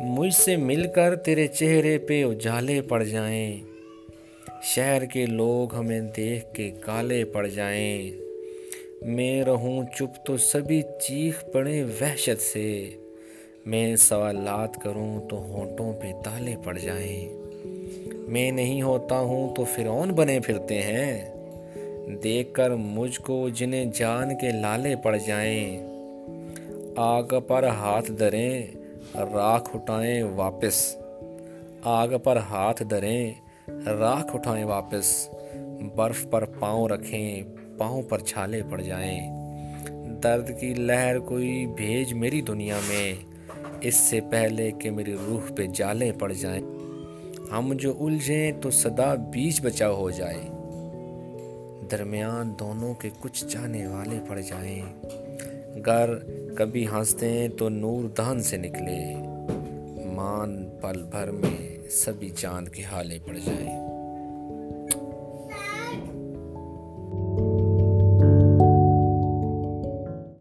مجھ سے مل کر تیرے چہرے پہ اجالے پڑ جائیں۔ شہر کے لوگ ہمیں دیکھ کے کالے پڑ جائیں۔ میں رہوں چپ تو سبھی چیخ پڑے وحشت سے۔ میں سوالات کروں تو ہونٹوں پہ تالے پڑ جائیں۔ میں نہیں ہوتا ہوں تو فرعون بنے پھرتے ہیں۔ دیکھ کر مجھ کو جنہیں جان کے لالے پڑ جائیں۔ آگ پر ہاتھ دریں راکھ اٹھائیں واپس۔ آگ پر ہاتھ دریں راکھ اٹھائیں واپس۔ برف پر پاؤں رکھیں، پاؤں پر چھالے پڑ جائیں۔ درد کی لہر کوئی بھیج میری دنیا میں۔ اس سے پہلے کہ میری روح پہ جالے پڑ جائیں۔ ہم جو الجھیں تو صدا بیچ بچا ہو جائے۔ درمیان دونوں کے کچھ جانے والے پڑ جائیں۔ گر کبھی ہنستے ہیں تو نور دہن سے نکلے۔ مان پل بھر میں سبھی چاند کے حالے پڑ جائیں